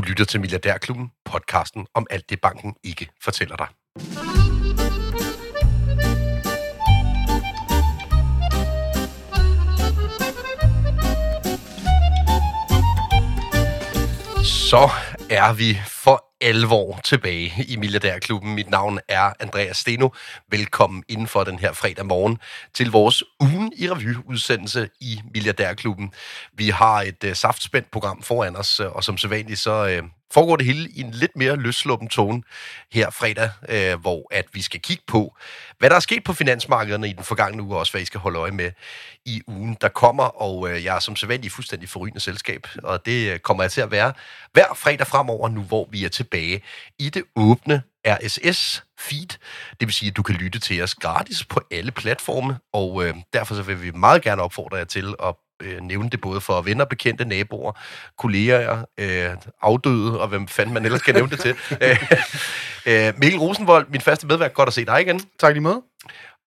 Du lytter til Milliardærklubben, podcasten om alt det, banken ikke fortæller dig. Så er vi for alvor tilbage i Milliardærklubben. Mit navn er Andreas Steno. Velkommen inden for den her fredag morgen til vores ugen i revy-udsendelse i Milliardærklubben. Vi har et uh, saftspændt program foran os, øh, og som sædvanligt så uh, foregår det hele i en lidt mere løsluppen tone her fredag, øh, hvor at vi skal kigge på, hvad der er sket på finansmarkederne i den forgangne uge, og også hvad I skal holde øje med i ugen, der kommer. Og øh, jeg er som sædvanligt fuldstændig forrygende selskab, og det øh, kommer jeg til at være hver fredag fremover nu, hvor vi er tilbage i det åbne RSS-feed. Det vil sige, at du kan lytte til os gratis på alle platforme, og øh, derfor så vil vi meget gerne opfordre jer til at øh, nævne det både for venner, bekendte, naboer, kolleger, øh, afdøde, og hvem fanden man ellers kan nævne det til. øh, Mikkel Rosenvold, min faste medværk, godt at se dig igen. Tak lige måde.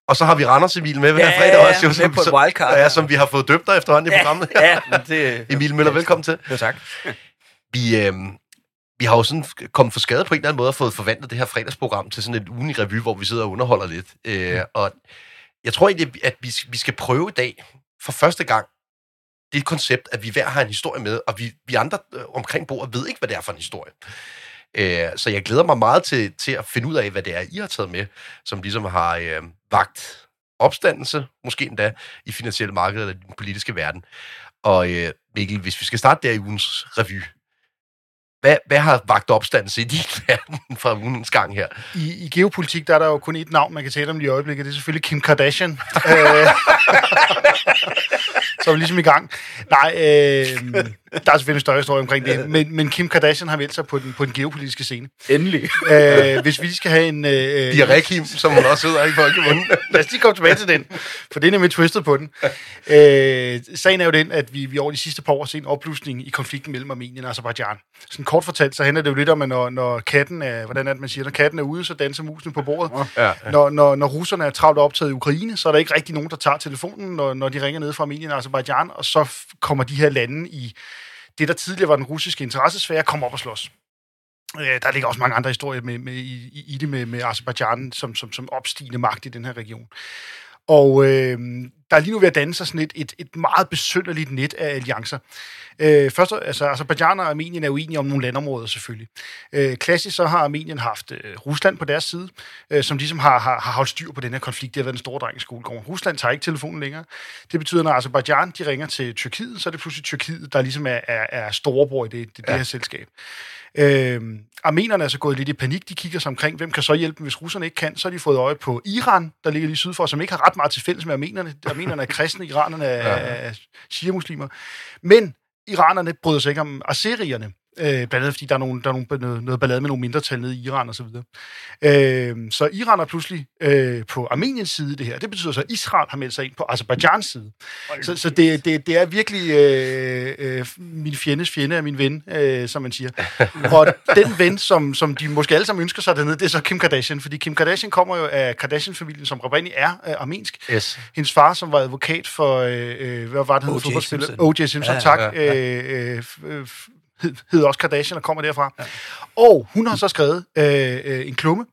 Og så har vi Randers Emil med Ja, hver fredag ja, også, jo, som, på et som, wildcard, ja, ja. som vi har fået døbt dig efterhånden i programmet. Ja, men det... Emil Møller, velkommen til. Jo, tak. Vi, øh, vi har jo sådan kommet for skade på en eller anden måde og fået forvandlet det her fredagsprogram til sådan et ugen i revy, hvor vi sidder og underholder lidt. Øh, og jeg tror egentlig, at vi, vi skal prøve i dag for første gang det koncept, at vi hver har en historie med, og vi, vi andre øh, omkring bordet ved ikke, hvad det er for en historie. Øh, så jeg glæder mig meget til, til at finde ud af, hvad det er, I har taget med, som ligesom har øh, vagt opstandelse, måske endda, i finansielle markeder eller den politiske verden. Og øh, Mikkel, hvis vi skal starte der i ugens revy, hvad, hvad har vagt opstandelse i din verden fra ugens gang her? I, I geopolitik, der er der jo kun et navn, man kan tale om i øjeblikket. Det er selvfølgelig Kim Kardashian. Øh, så er vi ligesom i gang. Nej, øh, der er selvfølgelig en større historie omkring det, men, men Kim Kardashian har meldt sig på den, på den geopolitiske scene. Endelig. Øh, hvis vi skal have en... Øh, Diarré-Kim, som hun også hedder i folkemunden. Lad os lige komme tilbage til den, for det er nemlig twistet på den. Øh, sagen er jo den, at vi, vi over de sidste par år har set en opblusning i konflikten mellem Armenien og Azerbaijan. Sådan kort fortalt, så handler det jo lidt om, at når, når katten er, hvordan er det, man siger, når katten er ude, så danser musene på bordet. Ja, ja. Når, når, når russerne er travlt optaget i Ukraine, så er der ikke rigtig nogen, der tager telefonen, når, når de ringer ned fra Armenien og Azerbaijan, og så kommer de her lande i det, der tidligere var den russiske interessesfære, kom op og slås. Øh, Der ligger også mange andre historier med, med, i, i- i det med, med Azerbaijan som, som, som opstigende magt i den her region. Og øh, der er lige nu ved at danne sig sådan et, et, et meget besynderligt net af alliancer. Øh, først, altså, Azerbaijan og Armenien er uenige om nogle landområder selvfølgelig. Øh, klassisk så har Armenien haft øh, Rusland på deres side, øh, som ligesom har, har, har holdt styr på den her konflikt. Det har været en stor dreng i skolegården. Rusland tager ikke telefonen længere. Det betyder, når Azerbaijan de ringer til Tyrkiet, så er det pludselig Tyrkiet, der ligesom er, er, er storebror i det, det, det Ja. her selskab. Øh, armenerne er så gået lidt i panik. De kigger sig omkring, hvem kan så hjælpe dem, hvis russerne ikke kan. Så har de fået øje på Iran, der ligger lige syd for, som ikke har ret meget til fælles med armenerne. Armenerne er kristne, iranerne er, er shia-muslimer. Men iranerne bryder sig ikke om azerierne. Øh, blandt andet fordi der er, nogle, der er nogle, noget, noget ballade med nogle mindretal nede i Iran og så videre. Øh, så Iran er pludselig øh, på Armeniens side det her. Det betyder så, at Israel har meldt sig ind på Azerbaijans side. Så, så det, det, det er virkelig øh, øh, min fjendes fjende er min ven, øh, som man siger. Og den ven, som, som de måske alle sammen ønsker sig dernede, det er så Kim Kardashian. Fordi Kim Kardashian kommer jo af Kardashian-familien, som oprindeligt er øh, armensk. Yes. Hendes far, som var advokat for, øh, øh, hvad var det, han fodboldspiller? O.J. Simpson, Ja, tak. ja, Øh, øh, øh, f- hed, hed også Kardashian og kommer derfra. Ja. Og hun har så skrevet øh, øh, en klumme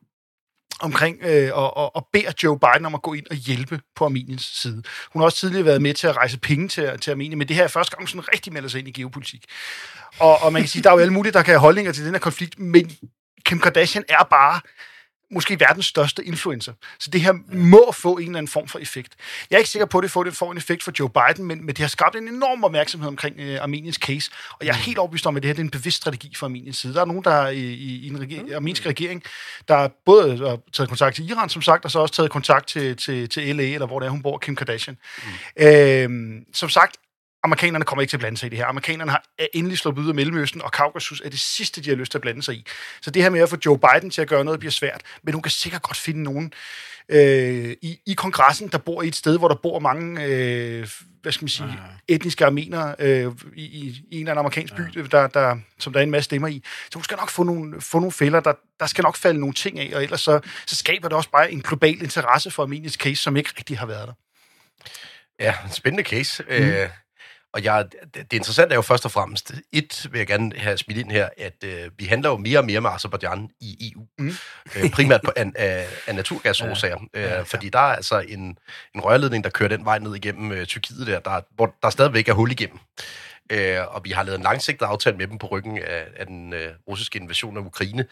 omkring øh, og, og, og beder Joe Biden om at gå ind og hjælpe på Armeniens side. Hun har også tidligere været med til at rejse penge til, til Armenien, men det her er første gang, hun sådan rigtig melder sig ind i geopolitik. Og, og man kan sige, der er jo alle mulige, der kan have holdninger til den her konflikt, men Kim Kardashian er bare måske verdens største influencer. Så det her må få en eller anden form for effekt. Jeg er ikke sikker på, at det får, det får en effekt for Joe Biden, men, men det har skabt en enorm opmærksomhed omkring øh, Armeniens case, og jeg er helt overbevist om, at det her det er en bevidst strategi fra Armeniens side. Der er nogen, der er i, i, i en reger, armensk regering, der både har taget kontakt til Iran, som sagt, og så også taget kontakt til, til, til LA, eller hvor det er, hun bor, Kim Kardashian. Mm. Øhm, som sagt, amerikanerne kommer ikke til at blande sig i det her. Amerikanerne har endelig sluppet ud af Mellemøsten, og Kaukasus er det sidste, de har lyst til at blande sig i. Så det her med at få Joe Biden til at gøre noget, bliver svært. Men hun kan sikkert godt finde nogen øh, i, i kongressen, der bor i et sted, hvor der bor mange, øh, hvad skal man sige, etniske armenere øh, i, i, i en eller anden amerikansk by, der, der, som der er en masse stemmer i. Så hun skal nok få nogle, få nogle fælder, der, der skal nok falde nogle ting af, og ellers så, så skaber det også bare en global interesse for Armeniens case, som ikke rigtig har været der. Ja, en spændende case. Mm. Øh, Og jeg, det interessante er jo først og fremmest, et vil jeg gerne have smidt ind her, at øh, vi handler jo mere og mere med Azerbaijan i EU. Mm. Øh, primært på, an, af, af naturgasårsager. Ja, ja, ja. Øh, fordi der er altså en, en rørledning, der kører den vej ned igennem øh, Tyrkiet der, der, hvor der stadigvæk er hul igennem. Øh, og vi har lavet en langsigtet aftale med dem på ryggen af, af den øh, russiske invasion af Ukraine.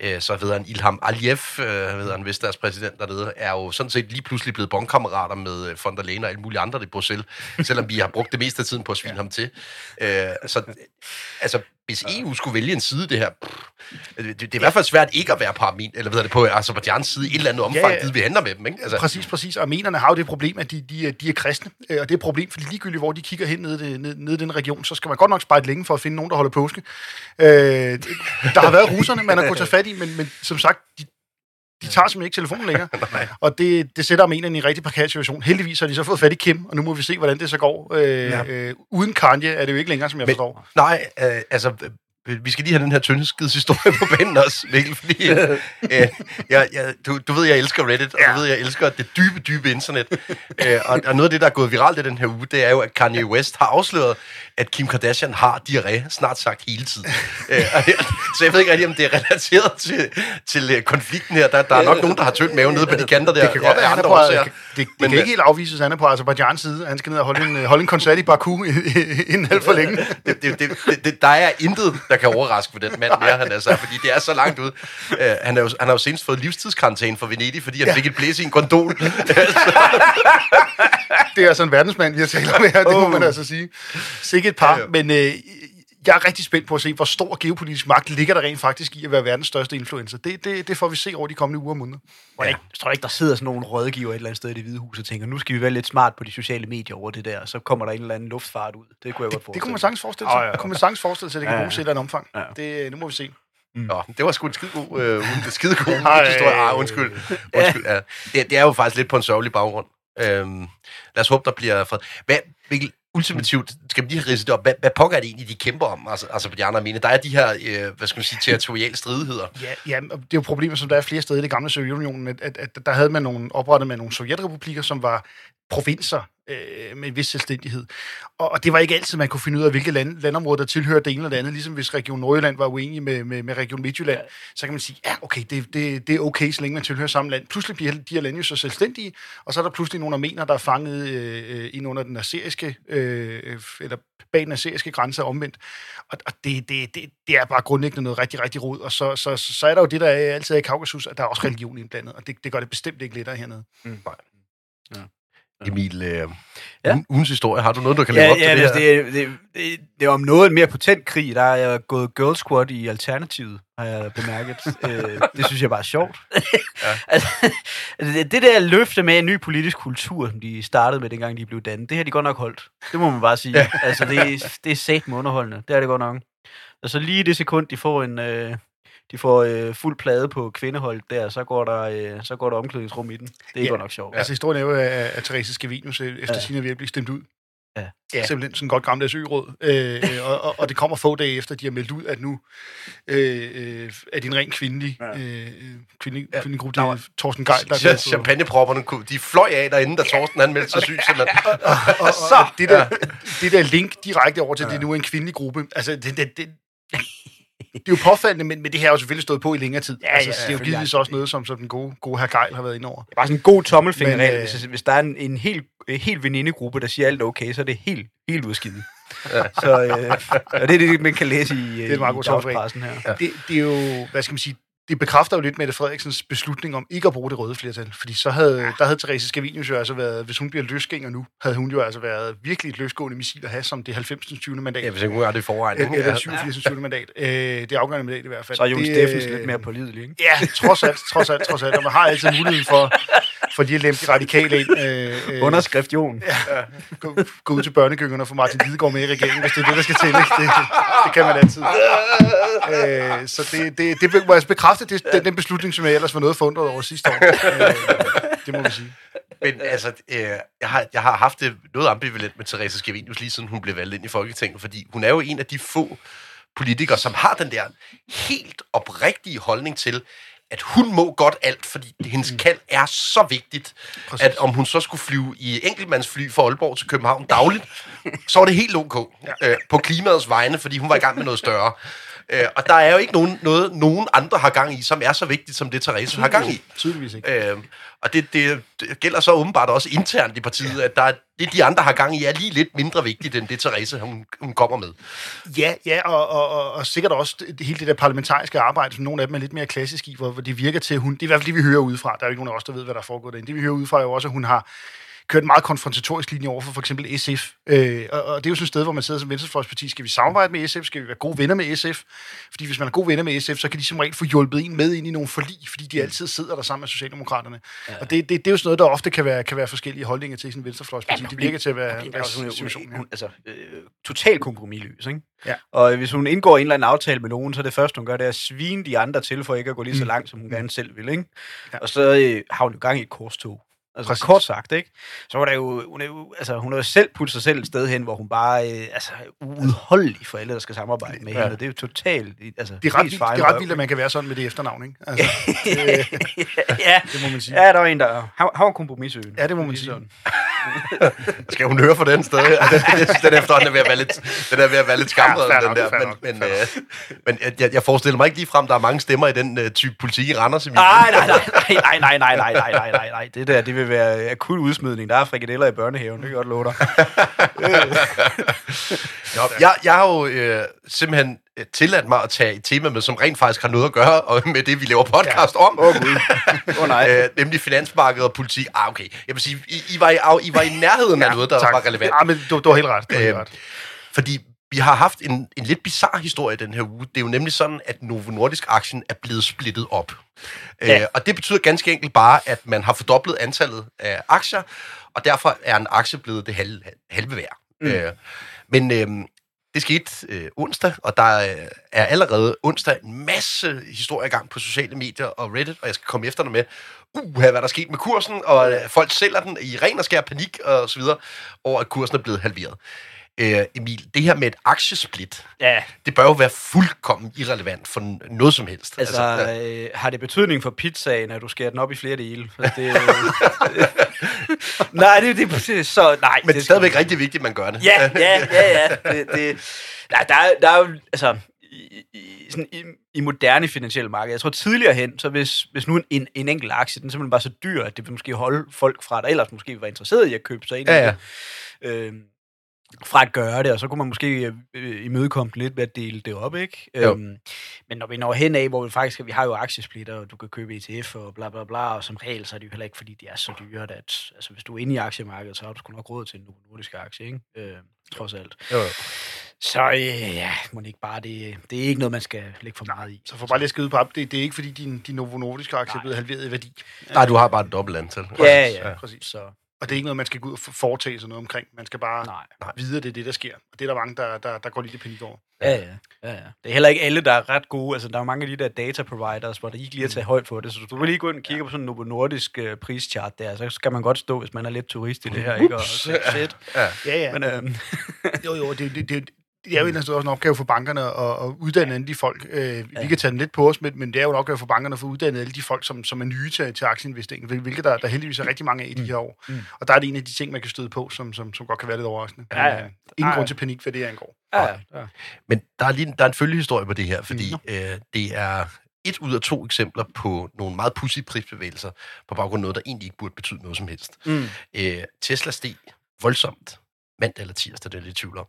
Øh, så ved han Ilham Aliyev, øh, ved han, hvis deres præsident dernede, er jo sådan set lige pludselig blevet bondkammerater med øh, von der Leyen og alle mulige andre i Bruxelles, selvom vi har brugt det meste af tiden på at svine ham til. Øh, så altså, hvis EU skulle vælge en side det her, pff, det, det, er i hvert fald svært ikke at være på Armin, eller ved det, på Azerbaijan's side i et eller andet omfang, ja, ja. vi handler med dem. Ikke? Altså. Præcis, præcis. Armenerne har jo det problem, at de, de, de er kristne, øh, og det er et problem, fordi ligegyldigt hvor de kigger hen ned, ned, ned i den region, så skal man godt nok spejde længe for at finde nogen, der holder påske. Øh, der har været russerne, man har kunnet tage fat i, men, men som sagt, de, de tager simpelthen ikke telefonen længere. og det, det sætter armenerne i en rigtig parkeret situation. Heldigvis har de så fået fat i Kim, og nu må vi se, hvordan det så går. Øh, ja. øh, uden Kanye er det jo ikke længere, som jeg Men, forstår. Nej, øh, altså vi skal lige have den her tyndskidshistorie på banen også, Mikkel, fordi øh, jeg, jeg, du, du ved, jeg elsker Reddit, og ja. du ved, jeg elsker det dybe, dybe internet. øh, og, og noget af det, der er gået viralt i den her uge, det er jo, at Kanye West har afsløret, at Kim Kardashian har diarré snart sagt hele tiden. øh, så jeg ved ikke rigtig, om det er relateret til, til uh, konflikten her. Der, der er nok nogen, der har tyndt maven nede på de kanter der. Det kan godt være, han er på, det, det, det kan ikke helt afvises, han er på Azerbaijan's side. Han skal ned og holde en, holde en koncert i Baku inden alt for længe. det, det, det, det, der er intet, der kan overraske ved den mand mere, han er så, fordi det er så langt ud. Uh, han, er jo, han har jo senest fået livstidskarantæne for Venedig, fordi han ja. fik et blæs i en gondol. det er altså en verdensmand, vi har talt om her, det må man altså sige. Sikke et par, ja, ja. men øh, jeg er rigtig spændt på at se, hvor stor geopolitisk magt ligger der rent faktisk i at være verdens største influencer. Det, det, det får vi se over de kommende uger og måneder. Ja. Jeg tror ikke, der sidder sådan nogle rådgiver et eller andet sted i det hvide hus og tænker, nu skal vi være lidt smart på de sociale medier over det der, så kommer der en eller anden luftfart ud. Det kunne jeg godt forestille Det kunne man sagtens forestille sig. Oh, ja, ja. Det kunne man sagtens forestille sig, at det kan ja, ja. bruges i et eller andet omfang. Ja. Det, nu må vi se. Mm. Nå, det var sgu en skide god, øh, skide god historie. Ah, undskyld. undskyld ja. Det, det, er jo faktisk lidt på en sørgelig baggrund. Øhm, lad os håbe, der bliver fred. Hvad, Mikkel, ultimativt, skal man lige ridse det op, hvad, hvad pokker er det egentlig, de kæmper om, altså, altså på de andre mine? Der er de her, øh, hvad skal man sige, territoriale stridigheder. Ja, ja, det er jo problemer, som der er flere steder i det gamle Sovjetunionen, at, at, at der havde man nogle, oprettet med nogle sovjetrepublikker, som var provinser øh, med en vis selvstændighed. Og, og det var ikke altid, man kunne finde ud af, hvilke land, landområder, der tilhører det ene eller det andet. Ligesom hvis Region Nordjylland var uenig med, med, med Region Midtjylland, ja. så kan man sige, ja, okay, det, det, det er okay, så længe man tilhører samme land. Pludselig bliver de her lande jo så selvstændige, og så er der pludselig nogle armener, der er fanget øh, ind under den aseriske, øh, eller bag den aseriske grænse omvendt. Og, og det, det, det, det er bare grundlæggende noget rigtig, rigtig rod. Og så, så, så, så er der jo det, der er altid er i Kaukasus, at der er også religion indblandet, og det, det gør det bestemt ikke lettere hernede. Mm. Ja. Emil, øh, ja. ugens historie, har du noget, du kan leve ja, op ja, til det, det, det, det, det er om noget en mere potent krig. Der er jeg gået Girl Squad i Alternativet, har jeg bemærket. øh, det synes jeg bare er sjovt. ja. altså, det, det der løfte med en ny politisk kultur, som de startede med, dengang de blev dannet, det har de godt nok holdt. Det må man bare sige. Ja. altså, det, det er sat med underholdende. Det er det godt nok. Altså lige det sekund, de får en... Øh, de får øh, fuld plade på kvindehold der, så går der, øh, så går der omklædningsrum i den. Det er ja, godt nok sjovt. Altså historien er jo, at, at Therese Scavenius efter ja. sin ved at blive stemt ud. Ja. ja. Simpelthen sådan godt gammeldags ø-råd. Øh, og, og, og det kommer få dage efter, de har meldt ud, at nu øh, øh, er de en ren kvindelig, ja. øh, kvindelig, ja. kvindelig gruppe. Det er Torsten Geil, der er Champagnepropperne, de fløj af derinde, da Torsten anmeldte sig syg. og, og, og, og, det, der, det der link direkte over til, at det nu er en kvindelig gruppe, altså det, det, det, det er jo påfaldende, men, men det her har jo selvfølgelig stået på i længere tid. Ja, altså, ja, det er jo givetvis også noget, som så den gode, gode herr Geil har været inde over. Det er bare sådan en god tommelfingerregel. Øh, hvis, hvis der er en, en helt, helt venindegruppe, der siger alt okay, så er det helt, helt udskidt. Ja. Så øh, og det er det, man kan læse i, det er meget i pressen her. Ja. Det, det er jo, hvad skal man sige, det bekræfter jo lidt Mette Frederiksens beslutning om ikke at bruge det røde flertal. Fordi så havde, der havde Therese Scavenius jo altså været, hvis hun bliver løsgænger nu, havde hun jo altså været virkelig et løsgående missil at have som det 90. 20. mandat. Ja, hvis hun gør det i forvejen. Eller 87. 20. mandat. Øh, det er afgørende mandat i hvert fald. Så er Jon Steffens lidt mere pålidelig, ikke? Ja, trods alt, trods alt, trods alt. Og man har altid muligheden for, for lige at lempe de radikale ind. Øh, øh, Underskrift Jon. Ja, gå, gå ud til børnegyngerne og få Martin Lidegaard med i regeringen, hvis det er det, der skal til. Ikke? Det, det kan man altid. Øh, så det, det, det må jeg bekræfte, det, den, den beslutning, som jeg ellers var noget forundret over sidste år. øh, det må vi sige. Men altså, øh, jeg, har, jeg har haft det noget ambivalent med Therese Scavenius, lige siden hun blev valgt ind i Folketinget, fordi hun er jo en af de få politikere, som har den der helt oprigtige holdning til, at hun må godt alt, fordi hendes kald er så vigtigt, Præcis. at om hun så skulle flyve i enkeltmandsfly fra Aalborg til København dagligt, så var det helt ok øh, på klimaets vegne, fordi hun var i gang med noget større. Øh, og der er jo ikke nogen, noget, nogen andre har gang i, som er så vigtigt, som det Therese har gang i. Tydeligvis ikke. Øh, og det, det, det gælder så åbenbart også internt i partiet, at der, er- det, de andre har gang i, er lige lidt mindre vigtigt, end det Therese, hun, hun kommer med. Ja, ja og, og, og, og sikkert også det, hele det der parlamentariske arbejde, som nogle af dem er lidt mere klassisk i, hvor, hvor det virker til, at hun, det er i hvert fald det, vi hører udefra. Der er jo ikke nogen af os, der ved, hvad der er foregået derinde. Det, vi hører udefra, er jo også, at hun har kørt en meget konfrontatorisk linje over for for eksempel SF. Øh, og, og, det er jo sådan et sted, hvor man sidder som venstrefløjsparti. Skal vi samarbejde med SF? Skal vi være gode venner med SF? Fordi hvis man er gode venner med SF, så kan de som regel få hjulpet en med ind i nogle forlig, fordi de altid sidder der sammen med Socialdemokraterne. Ja. Og det, det, det, er jo sådan noget, der ofte kan være, kan være forskellige holdninger til sådan en venstrefløjsparti. Det virker til at være Altså, hun, er- hun, hun, altså, øh, total kompromisløs, ikke? Ja. Og hvis hun indgår en eller anden aftale med nogen, så er det første, hun gør, det er at svine de andre til, for ikke at gå lige så langt, som hun gerne selv vil, ikke? Mm. Ja. Og så øh, har hun jo gang i et korstog. Altså Præcis. kort sagt, ikke? Så var der jo, hun er jo, altså, hun har jo selv puttet sig selv et sted hen, hvor hun bare øh, altså, er uudholdelig for alle, der skal samarbejde med Ja. hende. Og det er jo totalt... Altså, Det er ret vildt, det er ret vildt, at man kan være sådan med det efternavn, ikke? Altså, ja, det må man sige. ja, der var en, der... Han, han var kompromissøgen. Ja, det må man sige. Skal hun høre for den den, jeg synes, den efterhånden er ved at være lidt, den er ved at være lidt skamret, Ja, den der. Men, men, øh, men jeg, jeg forestiller mig ikke lige frem, der er mange stemmer i den uh, type politik i Randers. Nej, nej, nej, nej, nej, nej, nej, nej, nej, nej, nej. Det der, det vil være akut udsmidning. Der er frikadeller i børnehaven, det kan jeg godt love dig. Nå, jeg, jeg har jo øh, simpelthen øh, tilladt mig at tage et tema med, som rent faktisk har noget at gøre og med det, vi laver podcast om. Åh, Gud. Åh, nej. Øh, nemlig finansmarkedet og politik. Ah, okay. Jeg vil sige, I, I, var, i, I var i nærheden af noget, der tak. var relevant. Ja, men du, du har helt ret. Du helt Øh, ret. Fordi vi har haft en, en lidt bizarre historie den her uge. Det er jo nemlig sådan, at Novo Nordisk-aktien er blevet splittet op. Ja. Øh, og det betyder ganske enkelt bare, at man har fordoblet antallet af aktier, og derfor er en aktie blevet det halve, halve værd. Mm. Øh, men øh, det skete øh, onsdag, og der øh, er allerede onsdag en masse historier i gang på sociale medier og Reddit, og jeg skal komme efter dig med, uh, hvad der er sket med kursen, og øh, folk sælger den i ren og skær panik og så videre, over at kursen er blevet halveret. Øh, Emil, det her med et aktiesplit, Ja, det bør jo være fuldkommen irrelevant for noget som helst. altså, ja. altså øh, har det betydning for pizzaen, at du skærer den op i flere dele? For det, nej, det, det, det så... Nej, men det er stadigvæk rigtig vigtigt, at man gør det. Ja, ja, ja, ja. Det, det, nej, der, er, der er jo, altså, i, i, sådan, i, i moderne finansielle marked, jeg tror tidligere hen, så hvis, hvis nu en, en enkelt aktie, den simpelthen var så dyr, at det ville måske holde folk fra, der ellers måske var interesseret i at købe sig ind Ja, ja. øh, fra at gøre det, og så kunne man måske øh, imødekomme den lidt ved at dele det op, ikke? Jo. Øhm, men når vi når hen af, hvor vi faktisk, vi har jo aktiesplitter, og du kan købe ETF og bla bla bla, og som regel, så er det jo heller ikke, fordi de er så dyre, at altså, hvis du er inde i aktiemarkedet, så har du sgu nok råd til en Novo nordisk aktie, ikke? Øh, trods alt. Jo, jo. Så øh, ja, må det ikke bare, det, det er ikke noget, man skal lægge for meget i. Så for bare lige at skrive på op, det, det er ikke fordi, din, din Novo Nordisk aktie er blevet halveret i værdi. Nej, du har bare et dobbelt antal. Ja, ja, Præcis. Så Og det er ikke noget, man skal gå ud og foretage sig noget omkring. Man skal bare nej. Nej. vide, at det er det, der sker. Og det er der mange, der, der, der går lidt i panik over. Ja, ja, ja, ja. Det er heller ikke alle, der er ret gode. Altså, der er jo mange af de der data providers, hvor der ikke lige er taget højt for det. Så du vil lige gå ind og kigge på sådan en Novo Nordisk uh, prischart der, så skal man godt stå, hvis man er lidt turist i det her, ikke? Og, shit. Ja. Ja, ja. Men, øhm, Jo, jo, det, det, det, det er jo et eller andet sted også en opgave for bankerne at, at uddanne alle de folk. Øh, vi kan tage den lidt på os, men, men det er jo en opgave for bankerne at få uddannet alle de folk, som, som er nye til, til aktieinvesteringen, hvil- hvilket der, der heldigvis er rigtig mange af i de her år. Mm. Og der er det en af de ting, man kan støde på, som, som, som godt kan være lidt overraskende. Ja, ja. Øh, Ingen Ja, grund ja. til panik, hvad det angår. ja, ja. Men der er, lige, der er en følgehistorie på det her, fordi øh, det er et ud af to eksempler på nogle meget pudsige prisbevægelser, på baggrund af noget, der egentlig ikke burde betyde noget som helst. Mm. Øh, Tesla steg voldsomt mandag eller tirsdag, det er jeg lidt i tvivl om,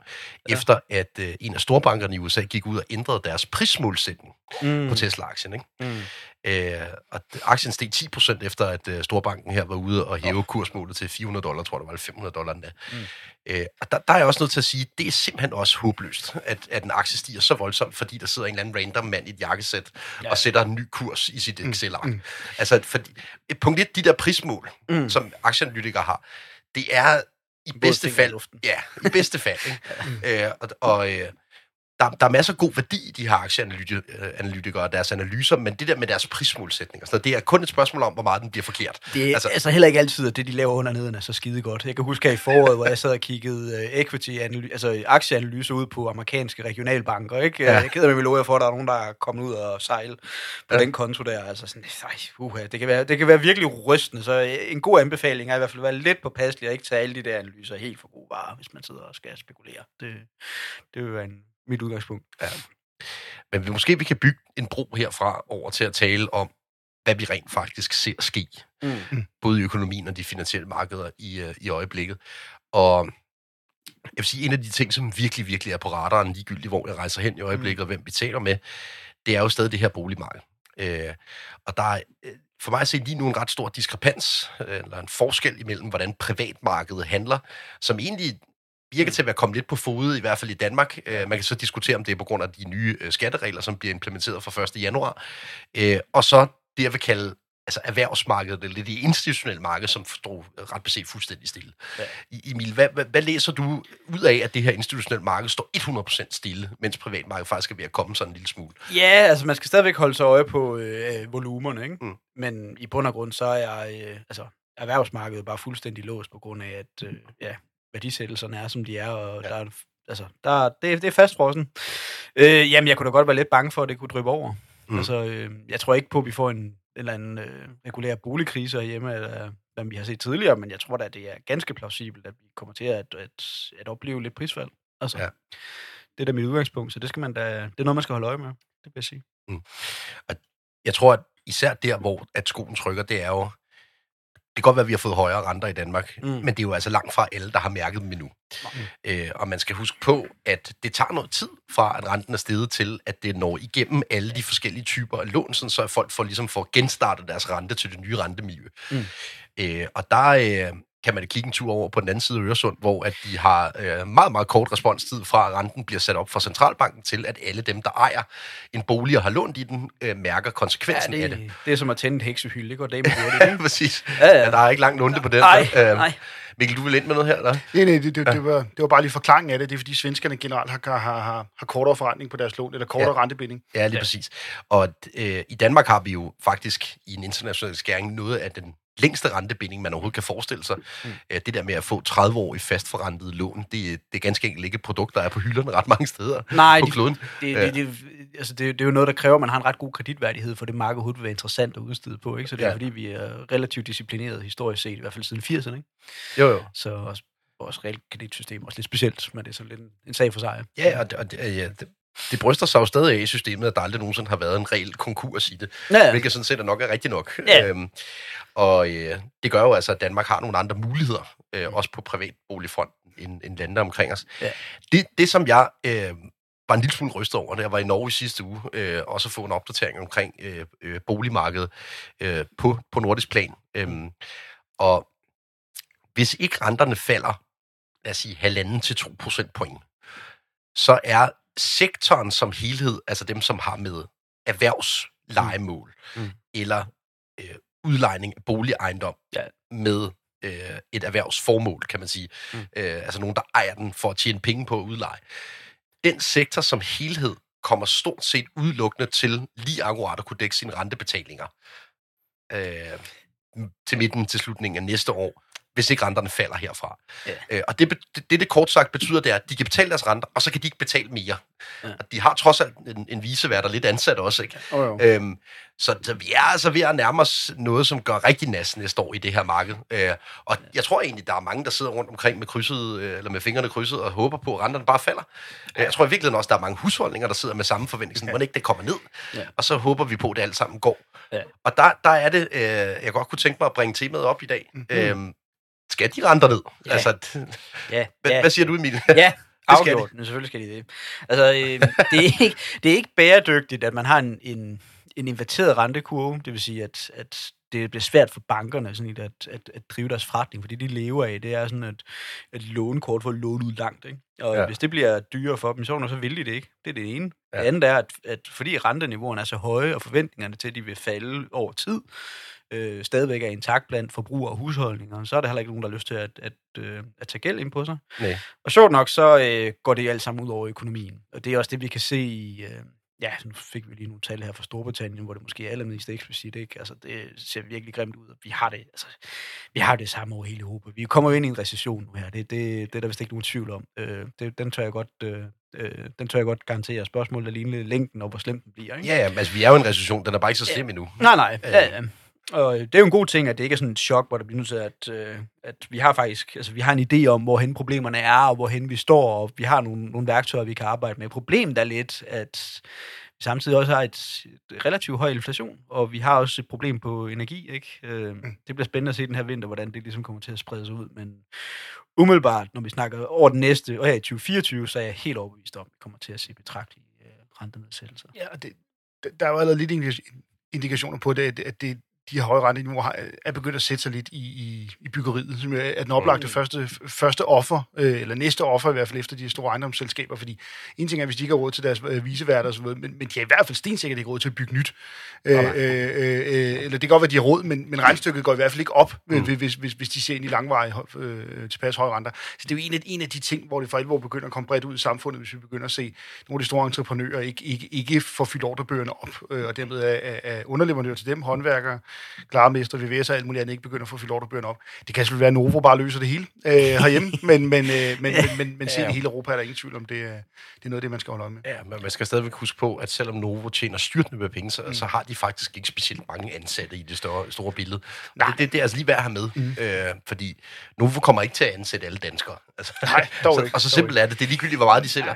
Ja. efter at øh, en af storbankerne i USA gik ud og ændrede deres prismålsætning Mm. mm. på Tesla-aktien. Ikke? Mm. Øh, og aktien steg 10% efter, at øh, storbanken her var ude og hæve kursmålet til 400 dollar, tror jeg, det var, eller 500 dollar endda. Mm. Mm. Øh, og der, der er jeg også nødt til at sige, det er simpelthen også håbløst, at, at en aktie stiger så voldsomt, fordi der sidder en eller anden random mand i et jakkesæt Ja. og sætter en ny kurs i sit Excel-ark. Mm. Mm. Altså, fordi, punkt et, de der prismål, Mm. mm. som aktieanalytikere har, det er i bedste i fald, luften. ja, i bedste fald, ikke? øh, og, og øh, der, der er masser af god værdi i de her aktieanalytikere og deres analyser, men det der med deres prismålsætninger, så det er kun et spørgsmål om, hvor meget den bliver forkert. Det er altså, altså heller ikke altid, at det, de laver under neden, er så skide godt. Jeg kan huske her i foråret, hvor jeg sad og kiggede uh, equity altså aktieanalyser ud på amerikanske regionalbanker. Ikke? Ja. Jeg keder mig vel for, at der er nogen, der er kommet ud og sejle på ja. den konto der. Altså sådan, ej, uh, det, kan være, det kan være virkelig rystende, så øh, en god anbefaling er i hvert fald at være lidt påpasselig og ikke tage alle de der analyser helt for gode varer, hvis man sidder og skal spekulere. Det, det vil være en mit udgangspunkt. Ja. Men vi, måske vi kan bygge en bro herfra over til at tale om, hvad vi rent faktisk ser ske. Mm. Både i økonomien og de finansielle markeder i, uh, i øjeblikket. Og jeg vil sige, en af de ting, som virkelig, virkelig er på radaren, ligegyldigt hvor jeg rejser hen i øjeblikket, mm. og hvem vi taler med, det er jo stadig det her boligmarked. Uh, og der er uh, for mig at se lige nu en ret stor diskrepans, eller en forskel imellem, hvordan privatmarkedet handler, som egentlig virker til at være kommet lidt på fod, i hvert fald i Danmark. Uh, man kan så diskutere, om det er på grund af de nye uh, skatteregler, som bliver implementeret fra 1. januar. Uh, og så det, jeg vil kalde altså erhvervsmarkedet, eller det institutionelle marked, som stod ret beset fuldstændig stille. Ja. Emil, hvad, hvad, hvad læser du ud af, at det her institutionelle marked står 100% stille, mens privatmarkedet faktisk er ved at komme sådan en lille smule? Ja, altså man skal stadigvæk holde sig øje på øh, volumerne, ikke? Mm. Men i bund og grund, så er øh, altså, erhvervsmarkedet bare fuldstændig låst på grund af, at øh, ja, værdisættelserne er, som de er, og ja. der er altså, der, det, det er fastfrossen. Øh, jamen, jeg kunne da godt være lidt bange for, at det kunne dryppe over. Mm. Altså, øh, jeg tror ikke på, at vi får en eller en øh, regulær boligkrise hjemme, eller hvad vi har set tidligere, men jeg tror da, at det er ganske plausibelt, at vi kommer til at, at, at opleve lidt prisfald. Altså, ja. Det er da mit udgangspunkt, så det, skal man da, det er noget, man skal holde øje med, det vil jeg sige. Mm. Og jeg tror, at især der, hvor at skoen trykker, det er jo, kan godt være, at vi har fået højere renter i Danmark, mm. men det er jo altså langt fra alle, der har mærket dem endnu. Mm. Øh, og man skal huske på, at det tager noget tid fra, at renten er steget til, at det når igennem alle de forskellige typer af lån, sådan så folk får, ligesom får genstartet deres rente til det nye rentemiljø. Mm. Øh, og der, øh, kan man kigge en tur over på den anden side af Øresund, hvor at de har øh, meget, meget kort responstid fra, at renten bliver sat op fra centralbanken til, at alle dem, der ejer en bolig og har lånt i den, øh, mærker konsekvensen ja, det, af det. Det er som at tænde et heksehylde, det går det hurtigt. ja, præcis. Ja, ja. ja, der er ikke langt onde på den. Nej, øh, nej. Mikkel, du vil ind med noget her, eller? Nej, nej, det, det, ja. det, var, det var bare lige forklaringen af det. Det er, fordi svenskerne generelt har, har, har, har kortere forretning på deres lån, eller kortere ja. rentebinding. Ja, lige ja. præcis. Og øh, i Danmark har vi jo faktisk i en international skæring noget af den længste rentebinding, man overhovedet kan forestille sig. Mm. Det der med at få 30 år i fastforrentet lån, det, det er ganske enkelt ikke et produkt, der er på hylderne ret mange steder Nej, på kloden. Det, det, det, altså det, det er jo noget, der kræver, at man har en ret god kreditværdighed, for det marked overhovedet vil være interessant at udstede på. Ikke? Så det er ja. fordi, vi er relativt disciplineret historisk set, i hvert fald siden 80'erne. Ikke? Jo, jo. Så også, vores realkreditsystem også lidt specielt, men det er sådan lidt en, en sag for sig. Ja, og og ja, det, det bryster sig jo stadig af i systemet, at der aldrig nogensinde har været en reel konkurs i det, ja. hvilket sådan set er nok er rigtigt nok. Ja. Øhm, og øh, det gør jo altså, at Danmark har nogle andre muligheder, øh, også på privatboligfronten, end, end lande omkring os. Ja. Det, det, som jeg øh, var en lille smule rystet over, da jeg var i Norge i sidste uge, øh, også at få en opdatering omkring øh, øh, boligmarkedet øh, på, på nordisk plan. Øhm, og hvis ikke renterne falder, lad os sige, halvanden til 2 procentpoint, så er sektoren som helhed, altså dem, som har med erhvervslejemål, mm. mm. eller øh, udlejning af boligejendom ja. med øh, et erhvervsformål, kan man sige. Mm. Øh, altså nogen, der ejer den for at tjene penge på at udleje. Den sektor som helhed kommer stort set udelukkende til lige akkurat at kunne dække sine rentebetalinger øh, til midten til slutningen af næste år hvis ikke renterne falder herfra. Ja. Øh, og det, det, det, kort sagt betyder, det er, at de kan betale deres renter, og så kan de ikke betale mere. Ja. Og de har trods alt en, en visevært og lidt ansat også. Ikke? Oh, øhm, så, så vi er altså ved at nærme os noget, som gør rigtig nas næste år i det her marked. Øh, og jeg tror egentlig, der er mange, der sidder rundt omkring med, krydset, øh, eller med fingrene krydset og håber på, at renterne bare falder. Ja. Jeg tror i virkeligheden også, der er mange husholdninger, der sidder med samme forventning, sådan, ja. ikke det kommer ned. Ja. Og så håber vi på, at det alt sammen går. Ja. Og der, der er det, øh, jeg godt kunne tænke mig at bringe temaet op i dag. Mm-hmm. Øhm, skal de renter ned? Ja. Altså, ja. Hvad, ja. hvad siger du, Emil? Ja, afgjort. Skal de. Selvfølgelig skal de det. Altså, øh, det, er ikke, det er ikke bæredygtigt, at man har en, en, en inverteret rentekurve. Det vil sige, at, at det bliver svært for bankerne sådan at, at, at drive deres forretning, fordi de lever af, det er sådan, at, at lånekort får lån ud langt. Ikke? Og ja. hvis det bliver dyrere for dem, så, så vil de det ikke. Det er det ene. Ja. Det andet er, at, at fordi renteniveauerne er så høje, og forventningerne til, at de vil falde over tid, øh, stadigvæk er intakt blandt forbrugere og husholdninger, så er der heller ikke nogen, der har lyst til at, at, øh, at tage gæld ind på sig. Nej. Og sjovt nok, så øh, går det alt sammen ud over økonomien. Og det er også det, vi kan se i... Øh, ja, nu fik vi lige nogle tal her fra Storbritannien, hvor det måske er allermest eksplicit, ikke? Altså, det ser virkelig grimt ud. Vi har det, altså, vi har det samme over hele Europa. Vi kommer jo ind i en recession nu her. Det, det, det er der vist ikke nogen tvivl om. Øh, det, den tør jeg godt... Øh, øh, den tør jeg godt garantere. Spørgsmålet er lige længden og hvor slemt den bliver. Ikke? Ja, ja, altså vi er jo i en recession, den er bare ikke så slem endnu. Nej, nej. Ja, ja. Og det er jo en god ting, at det ikke er sådan et chok, hvor der bliver nødt til, at, øh, at vi har faktisk, altså vi har en idé om, hvorhen problemerne er, og hvorhen vi står, og vi har nogle, nogle værktøjer, vi kan arbejde med. Problemet er lidt, at vi samtidig også har et, relativt høj inflation, og vi har også et problem på energi, ikke? Øh, Mm. det bliver spændende at se den her vinter, hvordan det ligesom kommer til at sprede sig ud, men umiddelbart, når vi snakker over den næste, og her i 2024, så er jeg helt overbevist om, at vi kommer til at se betragtelige øh, rentenedsættelser. Ja, og det, der er jo allerede lidt indika- indikationer på det, at det, de her høje renteniveauer er begyndt at sætte sig lidt i, i, i byggeriet, som er den oplagte Mm. første, første offer, øh, eller næste offer i hvert fald efter de store ejendomsselskaber, fordi en ting er, hvis de ikke har råd til deres øh, viseværter videre, men, men de har i hvert fald stensikkert ikke råd til at bygge nyt. Øh, øh, øh, øh, eller det kan godt være, de har råd, men, men regnstykket går i hvert fald ikke op, Mm. mm. hvis, hvis, hvis de ser ind i langvarige hø- øh, tilpas høje renter. Så det er jo en af, en af de ting, hvor det for alvor begynder at komme bredt ud i samfundet, hvis vi begynder at se nogle af de store entreprenører ikke, ikke, ikke får fyldt ordrebøgerne op, øh, og dermed er, er, er underleverandører til dem, håndværkere, klaremester, VVS og alt muligt andet, ikke begynder at få fyldt ordrebøgerne op. Det kan selvfølgelig være, at Novo bare løser det hele øh, herhjemme, men, men, øh, men, men, men, men set Ja. i hele Europa er der ingen tvivl om, det er, det er noget af det, man skal holde øje med. Ja, men man skal stadigvæk huske på, at selvom Novo tjener styrtende med penge, så, mm. så har de faktisk ikke specielt mange ansatte i det store, store billede. Nej. Det, det, det er altså lige værd at have med, mm. øh, fordi Novo kommer ikke til at ansætte alle danskere. Altså, Nej, dog så, ikke, og så simpelt er det. Det er ligegyldigt, hvor meget de sælger.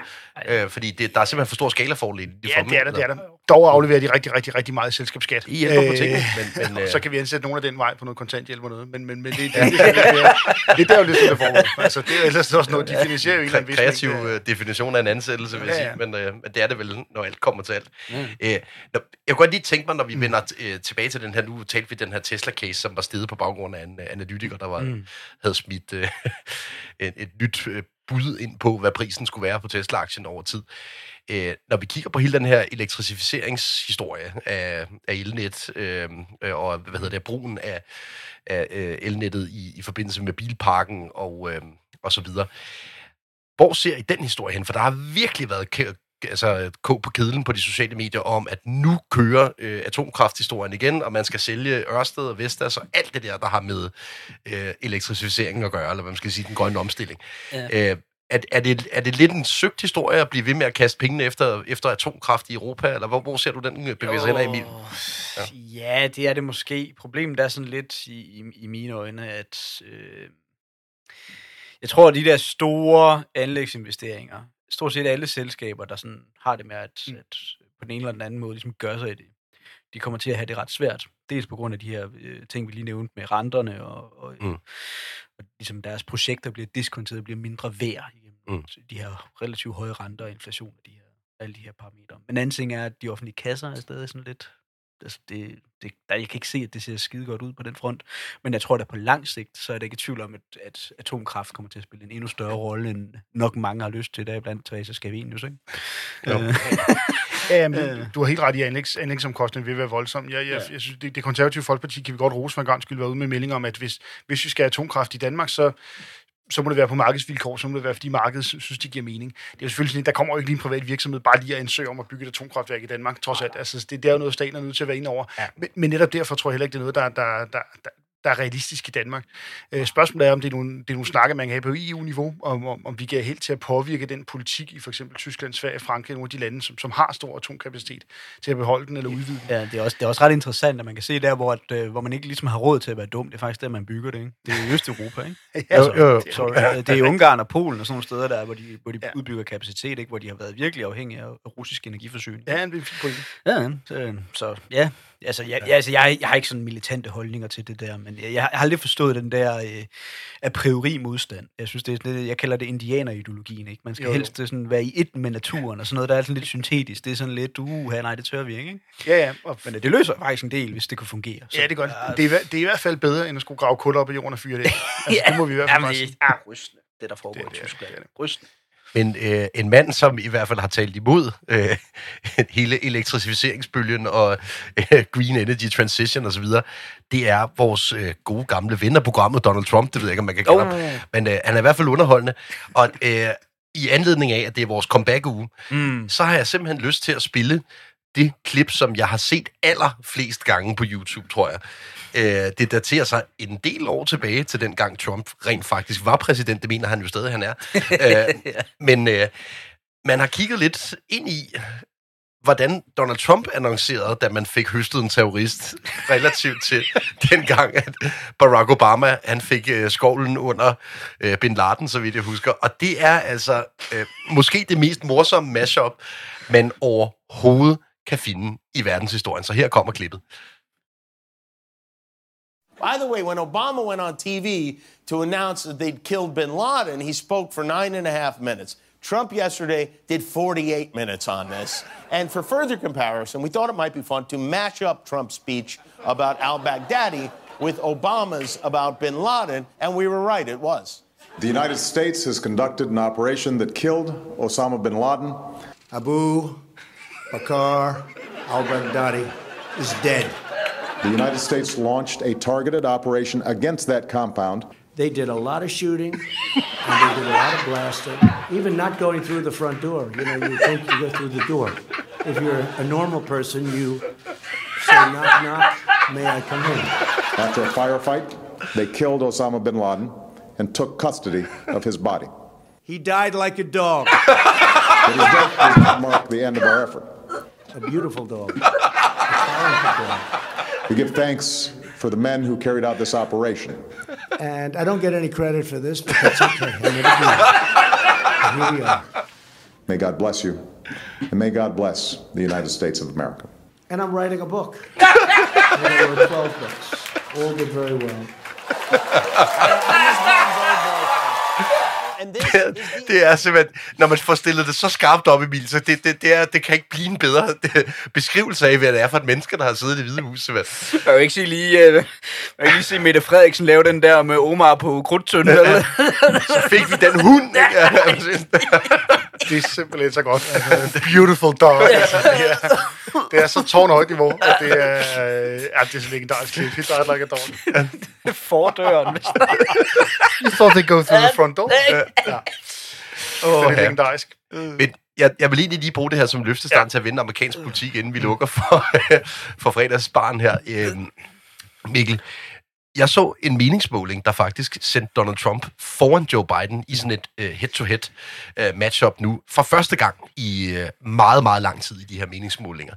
Øh, fordi det, der er simpelthen for stor skalafordel. De Ja, det er der, det er der. Dog afleverer de rigtig, rigtig, rigtig meget selskabsskat. I hjælper på tingene, men- men, øh, så kan vi ansætte nogle af den vej på noget kontanthjælp og noget. Men, men, men det, det, det, det, det, det, det er jo lidt sådan, det foregår. Altså, det er ellers også noget, de finansierer jo en eller anden kreativ øh, definition af en ansættelse, vil jeg Ja, sige, ja. men, øh, men det er det vel, når alt kommer til alt. Mm. Øh, jeg kunne godt lige tænke mig, når vi mm. vender øh, tilbage til den her, nu talte vi den her Tesla-case, som var steget på baggrund af en øh, analytiker, der var, mm. havde smidt øh, et, et nyt øh, bud ind på, hvad prisen skulle være på Tesla-aktien over tid. Øh, når vi kigger på hele den her elektrificeringshistorie af, af elnet, øh, øh, og hvad hedder det, brugen af, af øh, elnettet i, i forbindelse med bilparken og, øh, og så videre. Hvor ser I den historie hen? For der har virkelig været k- altså, kog på kedlen på de sociale medier om, at nu kører øh, atomkrafthistorien igen, og man skal sælge Ørsted og Vestas og alt det der, der har med øh, elektrificeringen at gøre, eller hvad man skal sige, den grønne omstilling. Ja. Øh, er, er, det, er det lidt en søgt historie at blive ved med at kaste pengene efter, efter atomkraft i Europa, eller hvor, hvor ser du den øh, bevæge sig hen, Emil? Ja. ja, det er det måske. Problemet er sådan lidt i, i, i mine øjne, at øh, jeg tror, at de der store anlægsinvesteringer, stort set alle selskaber, der sådan har det med at, mm. at på den ene eller den anden måde ligesom gør sig i det, de kommer til at have det ret svært. Dels på grund af de her øh, ting, vi lige nævnte med renterne, og, og, Mm. og ligesom deres projekter bliver diskonteret, bliver mindre værd igennem Mm. de her relativt høje renter og inflation af de her, alle de her parametre. Men anden ting er, at de offentlige kasser er stadig sådan lidt altså det, det, der, jeg kan ikke se, at det ser skide godt ud på den front. Men jeg tror, at på lang sigt, så er det ikke tvivl om, at, at atomkraft kommer til at spille en endnu større rolle, end nok mange har lyst til, der blandt Theresa Scavenius, ikke? Jo. Øh, Ja, men du, du har helt ret i, at anlægs, anlægsomkostningen vil være voldsom. Jeg, jeg, Ja. jeg synes, det, det konservative folkeparti kan vi godt rose for en gang skyld være ude med meldinger om, at hvis, hvis vi skal have atomkraft i Danmark, så, så må det være på markedsvilkår, så må det være, fordi markedet sy- synes, det giver mening. Det er jo selvfølgelig sådan, at der kommer jo ikke lige en privat virksomhed bare lige at ansøge om at bygge et atomkraftværk i Danmark, trods alt. Altså, det, det er jo noget, staten er nødt til at være inde over. Ja. Men, men netop derfor tror jeg heller ikke, det er noget, der, der, der, der, der er realistisk i Danmark. Øh, spørgsmålet er, om det er nogle, det er nogle snakke, man kan have på EU-niveau, om, om, om vi kan helt til at påvirke den politik i for eksempel Tyskland, Sverige, Frankrig, nogle af de lande, som, som har stor atomkapacitet, til at beholde den eller udvide den. ja, det er, også, det er også ret interessant, at man kan se der, hvor, at, øh, hvor man ikke ligesom har råd til at være dum. Det er faktisk der, man bygger det, ikke? Det er i Østeuropa, ikke? Ja, Jo, jo, jo. det er- Sorry. Ja, det er i Ungarn og Polen og sådan nogle steder, der, hvor de, hvor de Ja. udbygger kapacitet, ikke? hvor de har været virkelig afhængige af russisk energiforsyning. Ja, det er en fin pointe. Ja, ja. Så, så ja, altså, jeg, ja. altså jeg, jeg har ikke sådan militante holdninger til det der, men jeg, jeg har aldrig forstået den der øh, a priori modstand. Jeg synes, det er sådan lidt, jeg kalder det indianerideologien, ikke? Man skal Jo, jo, jo. helst sådan være i et med naturen, og sådan noget, der er sådan lidt syntetisk. Det er sådan lidt, uh, nej, det tør vi ikke, ikke? Ja, ja. Og, Men øh, det løser faktisk en del, hvis det kunne fungere. Så, ja, det er godt. Det er, det er i hvert fald bedre, end at skulle grave kul op i jorden og fyre det. Altså, det må vi i hvert fald bare sige. det er rystende, det der foregår Det- i Tyskland. det det. Rystende. Men øh, en mand, som i hvert fald har talt imod øh, hele elektrificeringsbølgen og øh, green energy transition osv., det er vores øh, gode gamle ven af programmet, Donald Trump. Det ved jeg ikke, om man kan kalde Oh. ham. Men øh, han er i hvert fald underholdende. Og øh, i anledning af, at det er vores comeback-uge, Mm. så har jeg simpelthen lyst til at spille det klip, som jeg har set allerflest gange på YouTube, tror jeg. Øh, det daterer sig en del år tilbage til den gang Trump rent faktisk var præsident. Det mener han jo stadig, han er. øh, men øh, man har kigget lidt ind i, hvordan Donald Trump annoncerede, da man fik høstet en terrorist, relativt til dengang, at Barack Obama han fik øh, skovlen under øh, Bin Laden, så vidt jeg husker. Og det er altså øh, måske det mest morsomme mashup, man overhovedet kan finde i verdenshistorien. Så her kommer klippet. By the way, when Obama went on TV to announce that they'd killed bin Laden, he spoke for nine and a half minutes. Trump yesterday did 48 minutes on this. And for further comparison, we thought it might be fun to mash up Trump's speech about al Baghdadi with Obama's about bin Laden, and we were right, it was. The United States has conducted an operation that killed Osama bin Laden. Abu Bakr al Baghdadi is dead. The United States launched a targeted operation against that compound. They did a lot of shooting and they did a lot of blasting, even not going through the front door. You know, you think you go through the door. If you're a normal person, you say, knock, knock, may I come in? After a firefight, they killed Osama bin Laden and took custody of his body. He died like a dog, But his death does not mark the end of our effort. a beautiful dog, a talented dog. We give thanks for the men who carried out this operation. And I don't get any credit for this, but that's okay. I never do. And here we are. May God bless you, and may God bless the United States of America. And I'm writing a book. there were 12 books. All did very well. And this is the Det er simpelthen, når man får stillet det så skarpt op, Emil, så det, det, det, er, det kan ikke blive en bedre det, beskrivelse af, hvad det er for et menneske, der har siddet i det hvide hus. simpelthen. Jeg kan jo ikke se lige, jeg kan lige se Mette Frederiksen lave den der med Omar på krudtønden. eller? Så fik vi den hund? Altså, Det er simpelthen så godt. Altså, beautiful dog. Altså, det, er, det er så tårnhøjt niveau, og det er, øh, ja, det er så legendarisk klip. He died like a dog. Fordøren. You thought they go through the front door? Ja. Ja. Åh, Det er legendarisk. Men jeg, jeg vil egentlig lige bruge det her som løftestang ja. til at vinde amerikansk politik, inden vi lukker for, for fredagsbarn her. Øhm, Mikkel, jeg så en meningsmåling, der faktisk sendte Donald Trump foran Joe Biden i sådan et uh, head-to-head uh, matchup nu, for første gang i uh, meget, meget lang tid i de her meningsmålinger.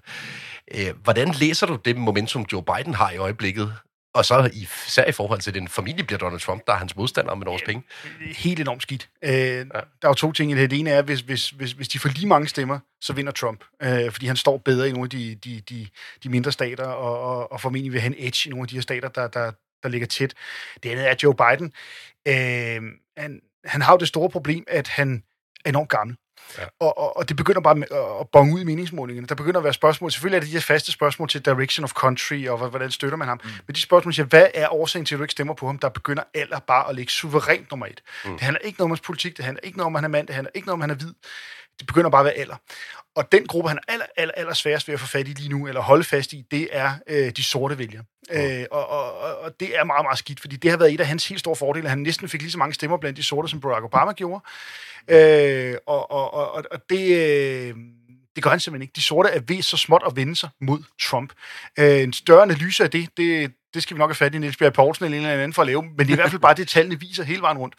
Uh, hvordan læser du det momentum, Joe Biden har i øjeblikket? Og så især i forhold til den familie bliver Donald Trump, der er hans modstander om et års penge. helt enormt skidt. Øh, Der er jo to ting i det. Det ene er, hvis, hvis, hvis, hvis de får lige mange stemmer, så vinder Trump. Øh, fordi han står bedre i nogle af de, de, de, de mindre stater, og, og, og formentlig vil have en edge i nogle af de her stater, der, der, der ligger tæt. Det andet er Joe Biden. Øh, han, han har jo det store problem, at han er enormt gammel. Ja. Og, og, og det begynder bare at- bonge ud i meningsmålingerne. Der begynder at være spørgsmål. Selvfølgelig er det de her faste spørgsmål til direction of country, og hvor- hvordan støtter man ham. Mm. Men de spørgsmål siger, hvad er årsagen til, at du ikke stemmer på ham? Der begynder alder bare at ligge suverænt nummer et. Mm. Det handler ikke noget om hans politik, det handler ikke noget om, at han er mand, det handler ikke noget om, at han er hvid. Det begynder bare at være alder. Og den gruppe, han er aller, aller, aller sværest ved at få fat i lige nu, eller holde fast i, det er øh, de sorte vælgere. Øh, og, og, og- det er meget, meget skidt, fordi det har været et af hans helt store fordele. Han næsten fik lige så mange stemmer blandt de sorte, som Barack Obama gjorde. Øh, og, og, og, og- og det, øh, det gør han simpelthen ikke. De sorte er ved så småt at vende sig mod Trump. Øh, en større analyse af det, det, det skal vi nok have fat i Niels Bjerg Poulsen eller en eller anden for at lave, men det er i hvert fald bare det, tallene viser hele vejen rundt.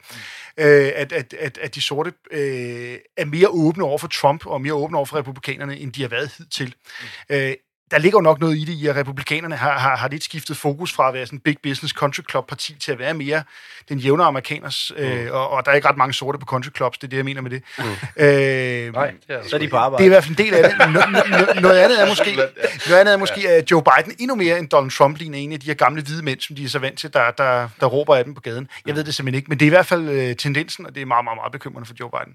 Øh, at, at, at, at de sorte øh, er mere åbne over for Trump og mere åbne over for republikanerne, end de har været hidtil. Øh, der ligger jo nok noget i det i, at republikanerne har, har, har lidt skiftet fokus fra at være sådan en big business country club parti til at være mere den jævne amerikaners, øh, og, og der er ikke ret mange sorte på country clubs, det er det, jeg mener med det. Mm. Øh, Nej, det er Så er de på det er arbejde. i hvert fald en del af det. No, no, no, noget andet er måske, noget andet er måske at Joe Biden endnu mere end Donald Trump ligner en af de her gamle hvide mænd, som de er så vant til, der, der, der råber af dem på gaden. Jeg ved det simpelthen ikke, men det er i hvert fald øh, tendensen, og det er meget, meget, meget bekymrende for Joe Biden.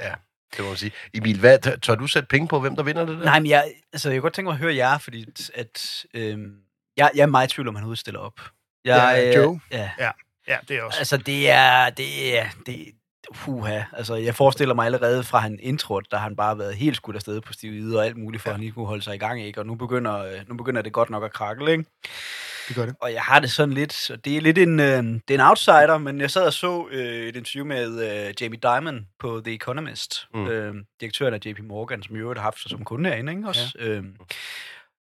Ja, det må man sige. Emil, hvad, tør- tør du sætte penge på, hvem der vinder det der? Nej, men jeg, altså, jeg kunne godt tænke mig at høre jer, fordi at, at øhm, jeg, jeg er meget i tvivl om, han udstiller op. Jeg, Ja, øh, Joe? Ja. Ja, ja det er også. Altså, det er, det er, det, Puha, altså jeg forestiller mig allerede fra han intro, der har han bare været helt skudt afsted på stiv og alt muligt, for ja. at han ikke kunne holde sig i gang, ikke? Og nu begynder, øh, nu begynder det godt nok at krakle, ikke? Det gør det. Og jeg har det sådan lidt, og det er lidt en, øh, det er en outsider, men jeg sad og så øh, et interview med øh, Jamie Dimon på The Economist, mm. øh, direktøren af JP Morgan, som i øvrigt har haft sig som kunde herinde, ikke også? Ja. Øh,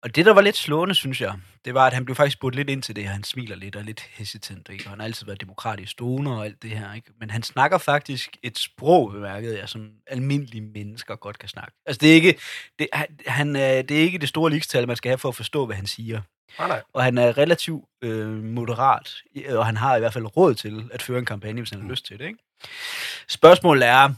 og det, der var lidt slående, synes jeg, det var, at han blev faktisk spurgt lidt ind til det, og han smiler lidt og er lidt hesitant, ikke? og han har altid været demokratisk doner og alt det her, ikke? men han snakker faktisk et sprog, bemærkede jeg, som almindelige mennesker godt kan snakke. Altså, det er ikke det, han, det, er ikke det store ligestal, man skal have for at forstå, hvad han siger. Nej, nej. Og han er relativt øh, moderat, og han har i hvert fald råd til at føre en kampagne, hvis han har mm. lyst til det. Ikke? Spørgsmålet er,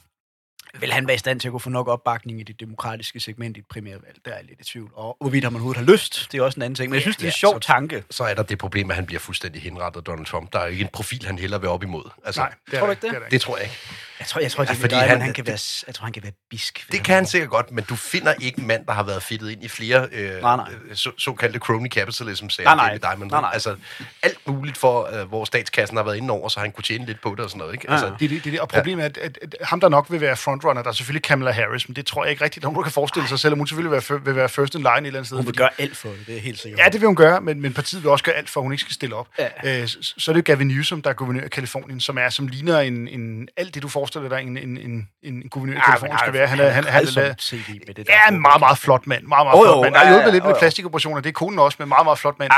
vil han være i stand til at kunne få nok opbakning i det demokratiske segment i et primærvalg? Der er jeg lidt i tvivl. Og hvorvidt har man overhovedet har lyst, det er også en anden ting. Men jeg synes, det er en sjov så, tanke. Så er der det problem, at han bliver fuldstændig henrettet Donald Trump. Der er jo ikke en profil, han heller vil op imod. Altså, Nej, det tror du ikke det? Det, det tror jeg ikke. Jeg tror, jeg tror, ja, fordi han, han, kan være, jeg tror, han kan være bisk. Det kan han sikkert godt, men du finder ikke en mand, der har været fedtet ind i flere øh, nej, nej. Øh, så, såkaldte crony capitalism, sagde nej, nej. Diamond. Nej, nej. Altså, alt muligt for, øh, hvor statskassen har været inde over, så han kunne tjene lidt på det og sådan noget. Ikke? Altså, det, det, det, og problemet ja. er, at, at, at, ham, der nok vil være frontrunner, der er selvfølgelig Kamala Harris, men det tror jeg ikke rigtigt, nogen kan forestille sig, selvom hun selvfølgelig vil være, vil være first in line et eller andet sted. Hun vil gøre alt for det, det er helt sikkert. Ja, det vil hun gøre, men, men partiet vil også gøre alt for, at hun ikke skal stille op. Ja. Øh, så, så er det Gavin Newsom, der er guvernør af Kalifornien, som er som ligner en, en alt det, du forestiller dig, en, en, en, en guvernør i Kalifornien skal være. Han er, han, han, han, han, med det ja, en meget, meget flot mand. Meget, meget oh, flot mand. Der er hjulpet lidt med plastikoperationer, det er konen også, men meget, meget flot mand.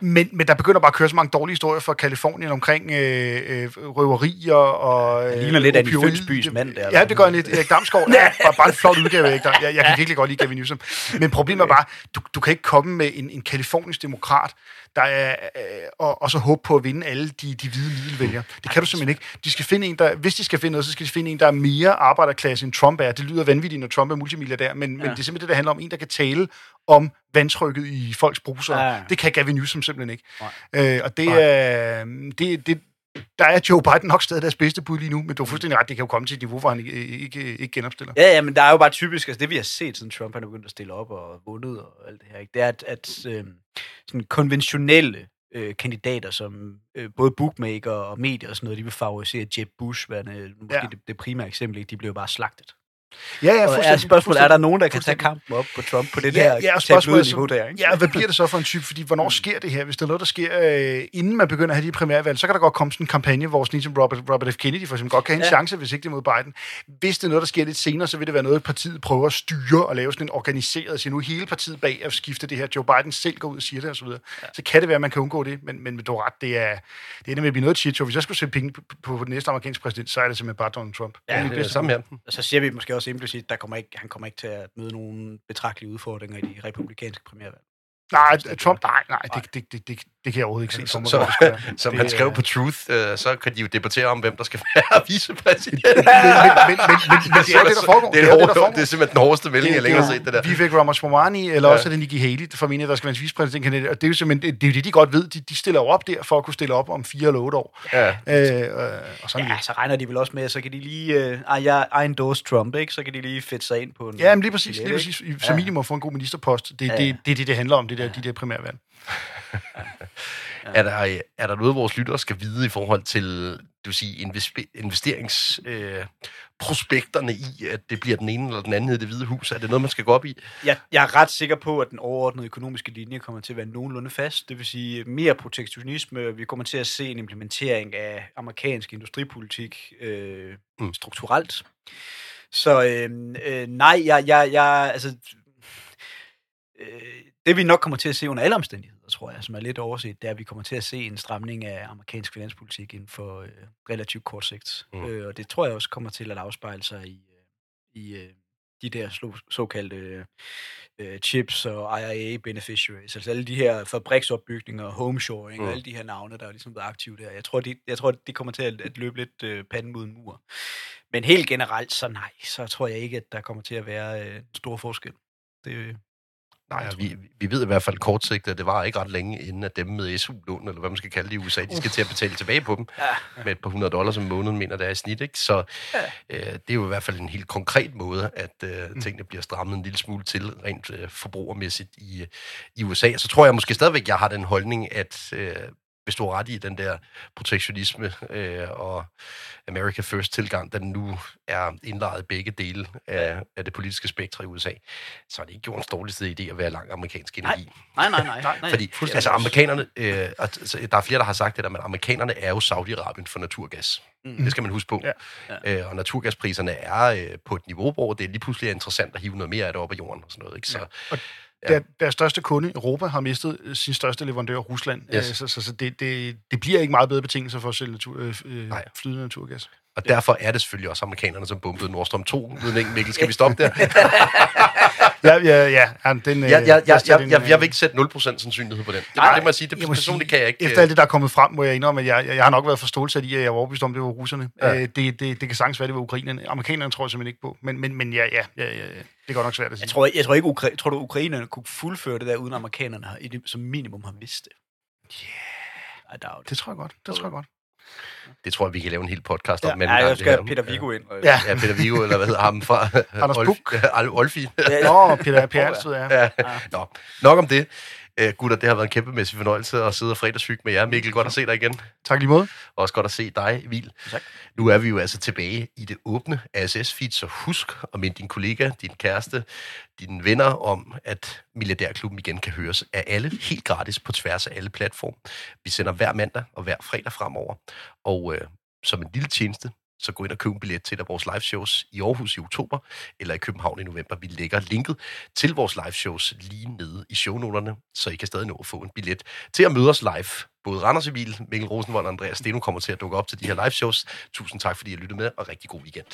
Men, men der begynder bare at køre så mange dårlige historier fra Kalifornien omkring øh, øh, røverier og... Øh, ligner lidt af en mand der. Ja, det gør han lidt. Erik Damsgaard, ja, bare, bare en flot udgave, Erik jeg, jeg kan virkelig godt lide Gavin Newsom. Men problemet er bare, du, du kan ikke komme med en, en kalifornisk demokrat, der er, øh, og, og så håbe på at vinde alle de, de hvide middelvælgere. Det kan du simpelthen ikke. De skal finde en, der, hvis de skal finde noget, så skal de finde en, der er mere arbejderklasse end Trump er. Det lyder vanvittigt, når Trump er multimilliardær, men, ja. men det er simpelthen det, der handler om en, der kan tale om vandtrykket i folks bruser. Ja. Det kan Gavin Newsom simpelthen ikke. Øh, og det er, det, det, der er Joe Biden nok stadig deres bedste bud lige nu, men du har fuldstændig ret, det kan jo komme til et niveau, hvor han ikke, ikke, ikke genopstiller. Ja, ja, men der er jo bare typisk, altså det vi har set, siden Trump han er begyndt at stille op og vundet og alt det her, ikke? det er, at, at øh, sådan konventionelle øh, kandidater, som øh, både bookmaker og medier og sådan noget, de vil favorisere Jeb Bush, hvad måske ja. det, det primære eksempel, ikke? de blev bare slagtet. Ja, ja, og er spørgsmålet, er der nogen, der kan tage kampen op på Trump på det ja, der ja, spørgsmålet niveau der? Ikke? Ja, hvad bliver det så for en type? Fordi hvornår sker det her? Hvis det er noget, der sker, øh, inden man begynder at have de primærvalg, så kan der godt komme sådan en kampagne, hvor sådan som Robert, Robert F. Kennedy for eksempel godt kan have en ja. chance, hvis ikke det er mod Biden. Hvis det er noget, der sker lidt senere, så vil det være noget, partiet prøver at styre og lave sådan en organiseret, så nu hele partiet bag at skifte det her. Joe Biden selv går ud og siger det og så. Ja. Så kan det være, at man kan undgå det, men, men du ret, det er, det er nemlig at blive noget shit Hvis jeg skulle sætte penge på, på, på, den næste amerikanske præsident, så er det simpelthen bare Donald Trump. Ja, det er det samme her. Og så siger vi måske også implicit, der kommer ikke, han kommer ikke til at møde nogle betragtelige udfordringer i de republikanske primærvalg. Nej, Trump, nej, nej, det, det, det, det, det kan jeg overhovedet ikke se for mig. Så, så, som det, han skrev på Truth, øh, så kan de jo debattere om, hvem der skal være vicepræsident. men, men, men, men, men det er det, der foregår. Det er, det, er, det, det er simpelthen den hårdeste melding, jeg længere har set det der. Vivek Ramaswamy, eller ja. også er det Nikki Haley, der formentlig, der skal være en vicepræsidentkandidat. Og det er jo simpelthen, det, det er jo det, de godt ved. De, de stiller jo op der, for at kunne stille op om fire eller otte år. Ja. Øh, og sådan ja, så regner de vel også med, så kan de lige, uh, ah, jeg, I endorse Trump, ikke? Så kan de lige fedte sig ind på en... Ja, men lige præcis, lige præcis. Som minimum få en god ministerpost. Det er det, det, det, handler om, det der, de der primærvalg. er, der, er der noget, vores lyttere skal vide i forhold til du sige, investeringsprospekterne øh, i, at det bliver den ene eller den anden i det hvide hus? Er det noget, man skal gå op i? Jeg, jeg er ret sikker på, at den overordnede økonomiske linje kommer til at være nogenlunde fast. Det vil sige mere protektionisme. Vi kommer til at se en implementering af amerikansk industripolitik øh, mm. strukturelt. Så øh, øh, nej, jeg, jeg, jeg altså, øh, det vi nok kommer til at se under alle omstændigheder, tror jeg, som er lidt overset, det er, at vi kommer til at se en stramning af amerikansk finanspolitik inden for øh, relativt kort sigt. Mm. Øh, og det tror jeg også kommer til at afspejle sig i, øh, i øh, de der så, såkaldte øh, chips og IRA beneficiaries, altså alle de her fabriksopbygninger, homeshoring mm. og alle de her navne, der er ligesom været aktive der. Jeg tror, de, jeg tror, de kommer til at, at løbe lidt øh, panden mod en mur. Men helt generelt, så nej, så tror jeg ikke, at der kommer til at være øh, stor forskel. Det, Nej, vi, vi ved i hvert fald kortsigtet, at det var ikke ret længe, inden at dem med SU-lån, eller hvad man skal kalde det i USA, de skal til at betale tilbage på dem ja. med et par hundrede dollars om måneden, mener det er i snit. Ikke? Så ja. øh, det er jo i hvert fald en helt konkret måde, at øh, mm. tingene bliver strammet en lille smule til, rent øh, forbrugermæssigt i, i USA. Så tror jeg måske stadigvæk, jeg har den holdning, at øh, hvis du har ret i den der protektionisme øh, og America First-tilgang, den nu er indlejret i begge dele af, af det politiske spektrum i USA, så er det ikke jordens dårligste idé at være lang amerikansk energi. Nej, nej, nej. nej, nej. Fordi altså, amerikanerne, øh, altså, der er flere, der har sagt det der, men amerikanerne er jo Saudi-Arabien for naturgas. Mm. Det skal man huske på. Ja. Øh, og naturgaspriserne er øh, på et niveau, hvor det lige pludselig er interessant at hive noget mere af det op af jorden og sådan noget. Ikke? Så, Ja. Og der, deres største kunde, Europa, har mistet øh, sin største leverandør, Rusland. Yes. Øh, Så, så, så det, det, det bliver ikke meget bedre betingelser for at sælge natur, øh, øh, flydende naturgas. Og derfor er det selvfølgelig også amerikanerne, som bombede Nord Stream 2. Uden Mikkel, skal vi stoppe der? Ja, ja, ja. ja den, øh, jeg, jeg, jeg, første af jeg, den, jeg, øh, jeg vil ikke sætte 0% sandsynlighed på den. Det, Nej, det må jeg sige. Det, jeg personligt sige, kan jeg ikke... Efter alt det, der er kommet frem, må jeg indrømme, at jeg, jeg, jeg har nok været for stålsat i, at jeg var overbevist om, det var russerne. Ja. Ja. Øh, det, det, det kan sagtens være, det var ukrainerne. Amerikanerne tror jeg simpelthen ikke på. Men, men, men ja, ja, ja, ja, ja, det er godt nok svært at sige. Jeg tror, jeg tror ikke, Ukra- tror du, ukrainerne kunne fuldføre det der, uden amerikanerne har, i det, som minimum har vidst det? Yeah. I doubt. Det tror jeg godt. Det tror jeg godt. Det tror jeg, vi kan lave en hel podcast om. Ja. men Ja, jeg skal have Peter Viggo ind. Og, Ja. Ja, Peter Viggo, eller hvad hedder ham fra? Anders Olf- Buch. Olfi. Nå, Peter, Peter ved jeg. Ja. Nå, nok om det. Uh, gutter, det har været en kæmpemæssig fornøjelse at sidde og fredagssyge med jer. Mikkel, godt at se dig igen. Tak lige måde. Også godt at se dig, Vil. Tak. Nu er vi jo altså tilbage i det åbne ASS-feed, så husk at minde din kollega, din kæreste, dine venner om, at Milliardærklubben igen kan høres af alle helt gratis på tværs af alle platforme. Vi sender hver mandag og hver fredag fremover. Og øh, som en lille tjeneste, så gå ind og køb en billet til et af vores live shows i Aarhus i oktober, eller i København i november. Vi lægger linket til vores live shows lige nede i shownoterne, så I kan stadig nå at få en billet til at møde os live. Både Randers Emil, Mikkel Rosenvold og Andreas Steno kommer til at dukke op til de her live shows. Tusind tak, fordi I har lyttet med, og rigtig god weekend.